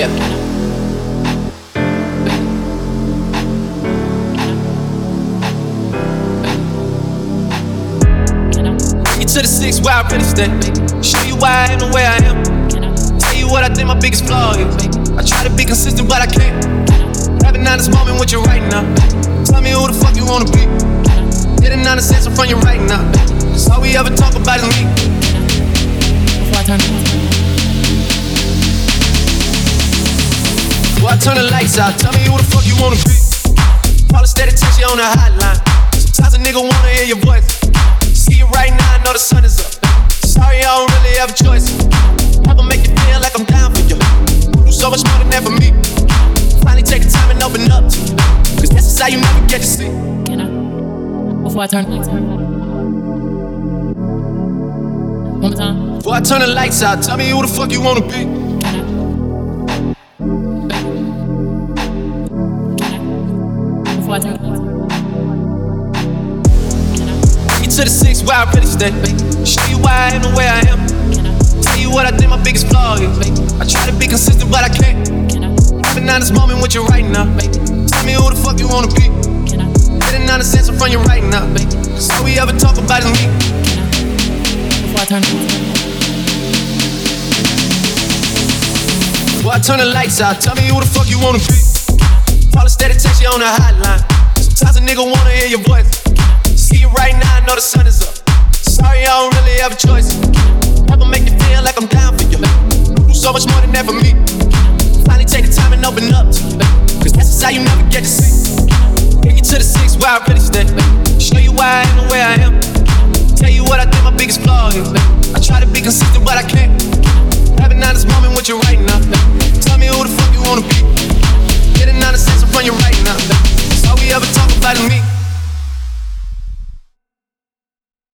Yeah. You to the six where I really stay. Show you why I am the way I am. Tell you what I think my biggest flaw is. I try to be consistent, but I can't. Having on this moment with you right now. Tell me who the fuck you wanna be. Getting on the sense from you right now. Cause all we ever talk about is me. Before I turn. I turn the lights out, tell me who the fuck you wanna be. Call a steady text you on the hotline. Sometimes a nigga wanna hear your voice. See you right now, I know the sun is up. Sorry, I don't really have a choice. I'ma make you feel like I'm down for you. You do so much more than that for me. Finally take the time and open up to you. Cause this is how you never get to see. Can I? Before I turn the lights out. One more time. Before I turn the lights out, tell me who the fuck you wanna be. Get to the six where I really stay. Show you why I am the way I am. Tell you what I think my biggest flaw is. I try to be consistent, but I can't. Having honest moment with you right now. Tell me who the fuck you wanna be. Getting honest answer from you right now. Cause all we ever talk about is me. Before I turn Before I turn the lights out, tell me who the fuck you wanna be. Call a steady text you on the hotline. Sometimes a nigga wanna hear your voice. See you right now, I know the sun is up. Sorry, I don't really have a choice. I'ma make you feel like I'm down for you. Do so much more than for me. Finally take the time and open up to you. Cause this is how you never get to see. Take you to the six where I really stay. Show you why I am the way I am. Tell you what I think my biggest flaw is. I try to be consistent, but I can't. Having honest moment with you right now.